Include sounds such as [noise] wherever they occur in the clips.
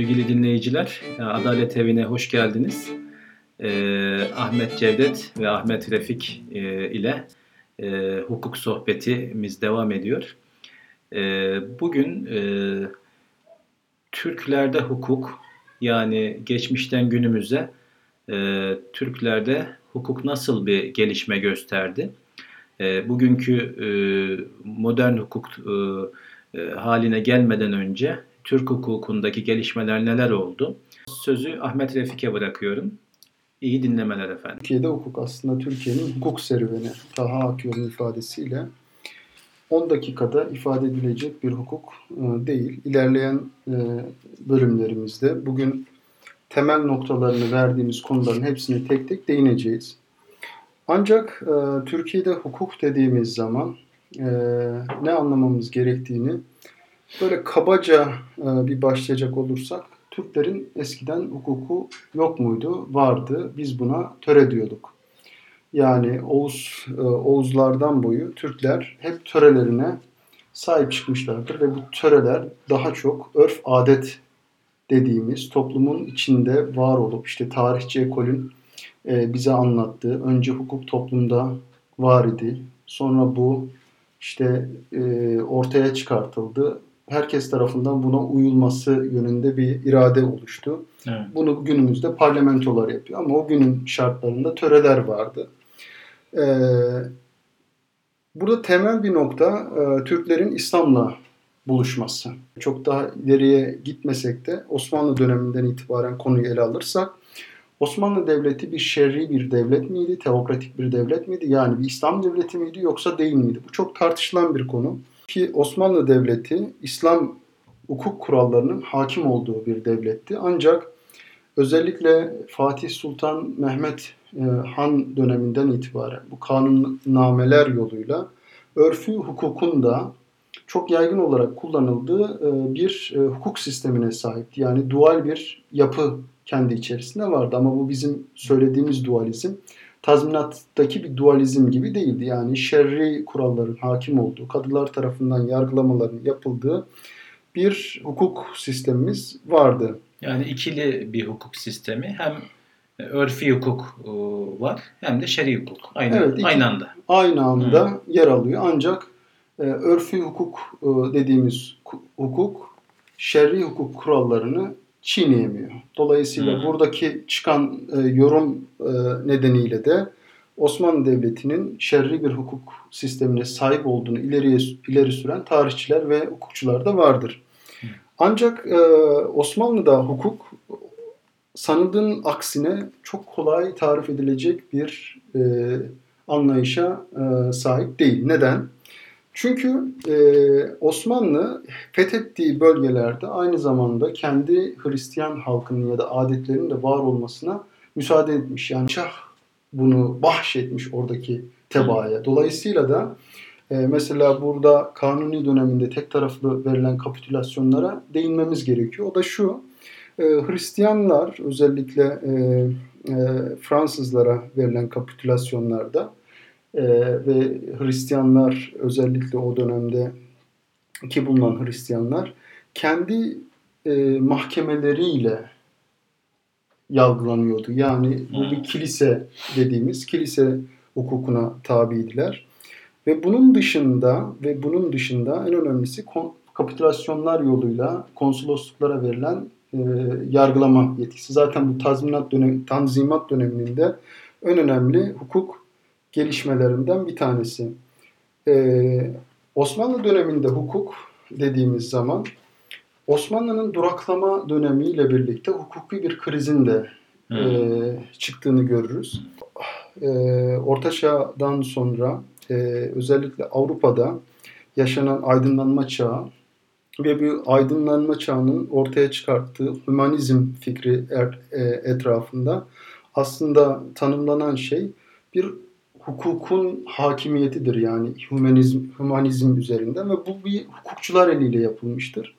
Sevgili dinleyiciler, Adalet Evi'ne hoş geldiniz. Ee, Ahmet Cevdet ve Ahmet Refik e, ile e, hukuk sohbetimiz devam ediyor. E, bugün e, Türklerde hukuk, yani geçmişten günümüze e, Türklerde hukuk nasıl bir gelişme gösterdi? E, bugünkü e, modern hukuk e, e, haline gelmeden önce Türk hukukundaki gelişmeler neler oldu? Sözü Ahmet Refik'e bırakıyorum. İyi dinlemeler efendim. Türkiye'de hukuk aslında Türkiye'nin hukuk serüveni. Taha Akyol'un ifadesiyle 10 dakikada ifade edilecek bir hukuk e, değil. İlerleyen e, bölümlerimizde bugün temel noktalarını verdiğimiz konuların hepsini tek tek değineceğiz. Ancak e, Türkiye'de hukuk dediğimiz zaman ne anlamamız gerektiğini böyle kabaca bir başlayacak olursak Türklerin eskiden hukuku yok muydu? Vardı. Biz buna töre diyorduk. Yani Oğuz, e, Oğuzlardan boyu Türkler hep törelerine sahip çıkmışlardır ve bu töreler daha çok örf adet dediğimiz toplumun içinde var olup işte tarihçi ekolün e, bize anlattığı önce hukuk toplumda var idi. Sonra bu işte e, ortaya çıkartıldı herkes tarafından buna uyulması yönünde bir irade oluştu. Evet. Bunu günümüzde parlamentolar yapıyor ama o günün şartlarında töreler vardı. Ee, burada temel bir nokta e, Türklerin İslam'la buluşması. Çok daha ileriye gitmesek de Osmanlı döneminden itibaren konuyu ele alırsak Osmanlı Devleti bir şerri bir devlet miydi, teokratik bir devlet miydi? Yani bir İslam devleti miydi yoksa değil miydi? Bu çok tartışılan bir konu ki Osmanlı Devleti İslam hukuk kurallarının hakim olduğu bir devletti. Ancak özellikle Fatih Sultan Mehmet e, Han döneminden itibaren bu kanunnameler yoluyla örfü hukukun da çok yaygın olarak kullanıldığı e, bir e, hukuk sistemine sahipti. Yani dual bir yapı kendi içerisinde vardı ama bu bizim söylediğimiz dualizm tazminattaki bir dualizm gibi değildi. Yani şerri kuralların hakim olduğu, kadılar tarafından yargılamaların yapıldığı bir hukuk sistemimiz vardı. Yani ikili bir hukuk sistemi hem örfi hukuk e, var hem de şer'i hukuk aynı evet, iki, aynı anda. Aynı anda Hı. yer alıyor. Ancak e, örfi hukuk e, dediğimiz hukuk şer'i hukuk kurallarını çiğneyemiyor. Dolayısıyla hmm. buradaki çıkan e, yorum e, nedeniyle de Osmanlı Devleti'nin şerri bir hukuk sistemine sahip olduğunu ileriye ileri süren tarihçiler ve hukukçular da vardır. Hmm. Ancak e, Osmanlı'da hukuk sanıldığın aksine çok kolay tarif edilecek bir e, anlayışa e, sahip değil. Neden? Çünkü e, Osmanlı fethettiği bölgelerde aynı zamanda kendi Hristiyan halkının ya da adetlerinin de var olmasına müsaade etmiş. Yani şah bunu bahşetmiş oradaki tebaaya. Dolayısıyla da e, mesela burada kanuni döneminde tek taraflı verilen kapitülasyonlara değinmemiz gerekiyor. O da şu, e, Hristiyanlar özellikle e, e, Fransızlara verilen kapitülasyonlarda e, ve Hristiyanlar özellikle o dönemde ki bulunan Hristiyanlar kendi e, mahkemeleriyle yargılanıyordu. Yani bu bir kilise dediğimiz kilise hukukuna tabiydiler. Ve bunun dışında ve bunun dışında en önemlisi kapitülasyonlar yoluyla konsolosluklara verilen e, yargılama yetkisi. Zaten bu tazminat dönem, tanzimat döneminde en önemli hukuk gelişmelerinden bir tanesi. Ee, Osmanlı döneminde hukuk dediğimiz zaman Osmanlı'nın duraklama dönemiyle birlikte hukuki bir krizin de hmm. e, çıktığını görürüz. E, Orta Çağ'dan sonra e, özellikle Avrupa'da yaşanan aydınlanma çağı ve bu aydınlanma çağının ortaya çıkarttığı hümanizm fikri er, e, etrafında aslında tanımlanan şey bir hukukun hakimiyetidir yani humanizm, humanizm üzerinden ve bu bir hukukçular eliyle yapılmıştır.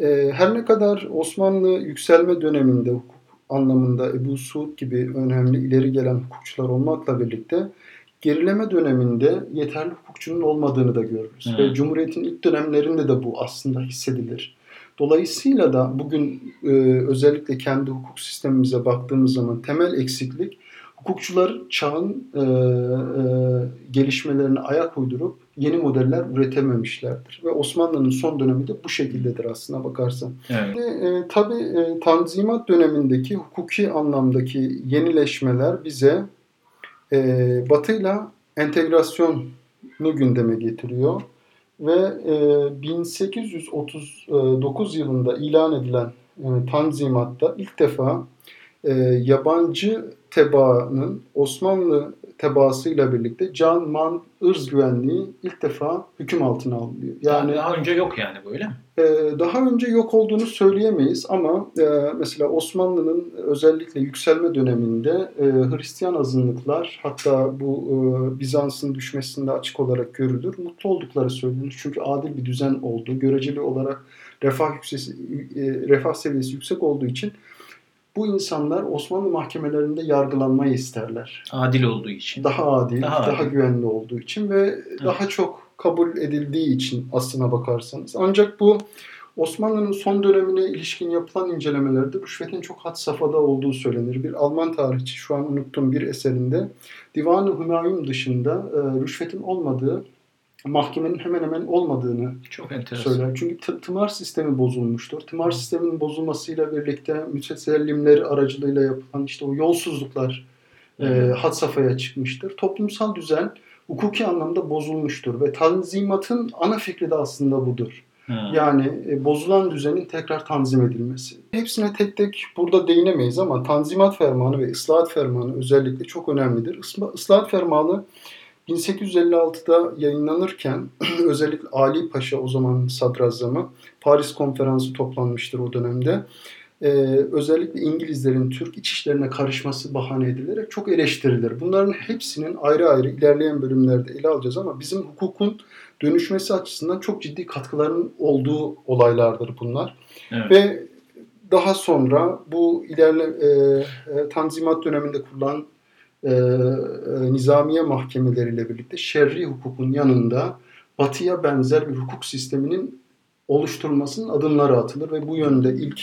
Ee, her ne kadar Osmanlı yükselme döneminde hukuk anlamında Ebu Suud gibi önemli ileri gelen hukukçular olmakla birlikte gerileme döneminde yeterli hukukçunun olmadığını da görürüz. Hmm. Ve Cumhuriyet'in ilk dönemlerinde de bu aslında hissedilir. Dolayısıyla da bugün e, özellikle kendi hukuk sistemimize baktığımız zaman temel eksiklik hukukçular çağın e, e, gelişmelerine ayak uydurup yeni modeller üretememişlerdir. Ve Osmanlı'nın son dönemi de bu şekildedir aslına bakarsan. Evet. E, tabii e, Tanzimat dönemindeki hukuki anlamdaki yenileşmeler bize e, Batı'yla entegrasyonu gündeme getiriyor. Ve e, 1839 yılında ilan edilen e, Tanzimat'ta ilk defa e, yabancı tebaanın Osmanlı tebaasıyla birlikte can, man, ırz güvenliği ilk defa hüküm altına alınıyor. Yani daha önce yok yani böyle? E, daha önce yok olduğunu söyleyemeyiz ama e, mesela Osmanlı'nın özellikle yükselme döneminde e, Hristiyan azınlıklar hatta bu e, Bizans'ın düşmesinde açık olarak görülür. Mutlu oldukları söylenir. Çünkü adil bir düzen olduğu, göreceli olarak refah, yüksesi, e, refah seviyesi yüksek olduğu için bu insanlar Osmanlı mahkemelerinde yargılanmayı isterler. Adil olduğu için. Daha adil, daha, daha adil. güvenli olduğu için ve evet. daha çok kabul edildiği için aslına bakarsanız. Ancak bu Osmanlı'nın son dönemine ilişkin yapılan incelemelerde rüşvetin çok had safhada olduğu söylenir. Bir Alman tarihçi şu an unuttum bir eserinde Divan-ı Hümayun dışında e, rüşvetin olmadığı mahkemenin hemen hemen olmadığını Çok enteresan. söyler. Çünkü tımar sistemi bozulmuştur. Tımar sisteminin bozulmasıyla birlikte mütesellimler aracılığıyla yapılan işte o yolsuzluklar e, had safhaya çıkmıştır. Toplumsal düzen hukuki anlamda bozulmuştur ve tanzimatın ana fikri de aslında budur. Hmm. Yani e, bozulan düzenin tekrar tanzim edilmesi. Hepsine tek tek burada değinemeyiz ama Tanzimat Fermanı ve Islahat Fermanı özellikle çok önemlidir. Islahat Fermanı 1856'da yayınlanırken [clears throat] özellikle Ali Paşa o zaman sadrazamı Paris konferansı toplanmıştır o dönemde. Ee, özellikle İngilizlerin Türk iç işlerine karışması bahane edilerek çok eleştirilir. Bunların hepsinin ayrı ayrı ilerleyen bölümlerde ele alacağız ama bizim hukukun dönüşmesi açısından çok ciddi katkıların olduğu olaylardır bunlar. Evet. Ve daha sonra bu ilerle e, e, Tanzimat döneminde kurulan e, e, nizamiye mahkemeleriyle birlikte şerri hukukun yanında batıya benzer bir hukuk sisteminin oluşturulmasının adımları atılır ve bu yönde ilk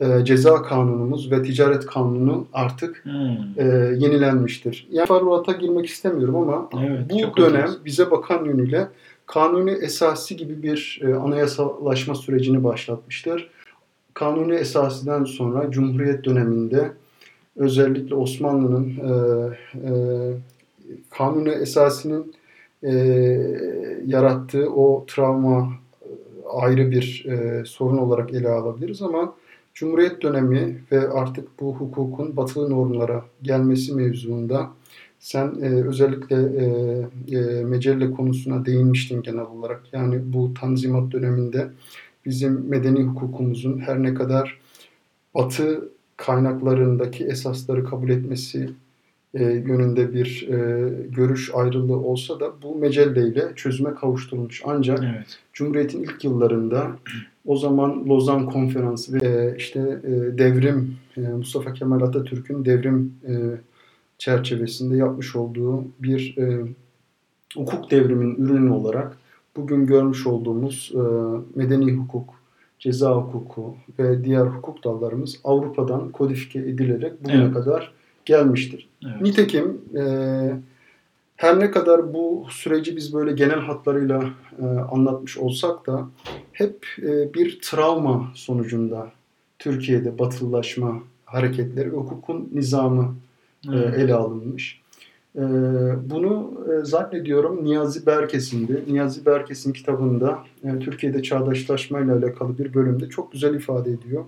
e, ceza kanunumuz ve ticaret kanunu artık hmm. e, yenilenmiştir. Yani farvata girmek istemiyorum ama evet, bu dönem önemli. bize bakan yönüyle kanuni esası gibi bir e, anayasalaşma sürecini başlatmıştır. Kanuni esasiden sonra Cumhuriyet döneminde özellikle Osmanlı'nın e, e, kanuni esasının e, yarattığı o travma e, ayrı bir e, sorun olarak ele alabiliriz ama Cumhuriyet dönemi ve artık bu hukukun batılı normlara gelmesi mevzuunda sen e, özellikle e, e, mecelle konusuna değinmiştin genel olarak. Yani bu tanzimat döneminde bizim medeni hukukumuzun her ne kadar batı kaynaklarındaki esasları kabul etmesi e, yönünde bir e, görüş ayrılığı olsa da bu mecelleyle çözüme kavuşturulmuş. Ancak evet. Cumhuriyet'in ilk yıllarında o zaman Lozan Konferansı ve e, işte e, devrim e, Mustafa Kemal Atatürk'ün devrim e, çerçevesinde yapmış olduğu bir e, hukuk devrimin ürünü olarak bugün görmüş olduğumuz e, medeni hukuk, ceza hukuku ve diğer hukuk dallarımız Avrupa'dan kodifike edilerek bugüne evet. kadar gelmiştir. Evet. Nitekim e, her ne kadar bu süreci biz böyle genel hatlarıyla e, anlatmış olsak da hep e, bir travma sonucunda Türkiye'de batılılaşma hareketleri ve hukukun nizamı e, ele alınmış. Ee, bunu e, zannediyorum Niyazi Berkes'indi. Niyazi Berkes'in kitabında e, Türkiye'de çağdaşlaşma ile alakalı bir bölümde çok güzel ifade ediyor.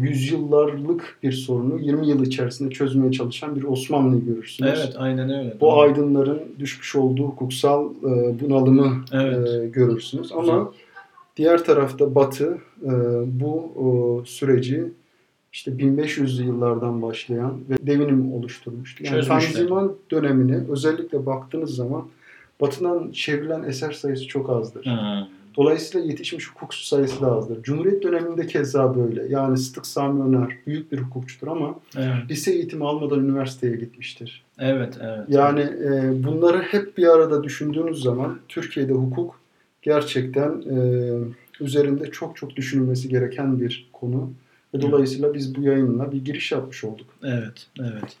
Yüzyıllarlık bir sorunu 20 yıl içerisinde çözmeye çalışan bir Osmanlı'yı görürsünüz. Evet, aynen öyle. Bu doğru. aydınların düşmüş olduğu hukuksal e, bunalımı evet. görürsünüz. Ama Güzel. diğer tarafta Batı bu süreci işte 1500'lü yıllardan başlayan ve devinim oluşturmuştu. Yani Tanzimat dönemine özellikle baktığınız zaman batıdan çevrilen eser sayısı çok azdır. Hmm. Dolayısıyla yetişmiş hukukçu sayısı da azdır. Cumhuriyet döneminde keza böyle. Yani Sıtık Sami Öner büyük bir hukukçudur ama evet. lise eğitimi almadan üniversiteye gitmiştir. Evet, evet. Yani e, bunları hep bir arada düşündüğünüz zaman Türkiye'de hukuk gerçekten e, üzerinde çok çok düşünülmesi gereken bir konu. Ve dolayısıyla biz bu yayınla bir giriş yapmış olduk. Evet, evet.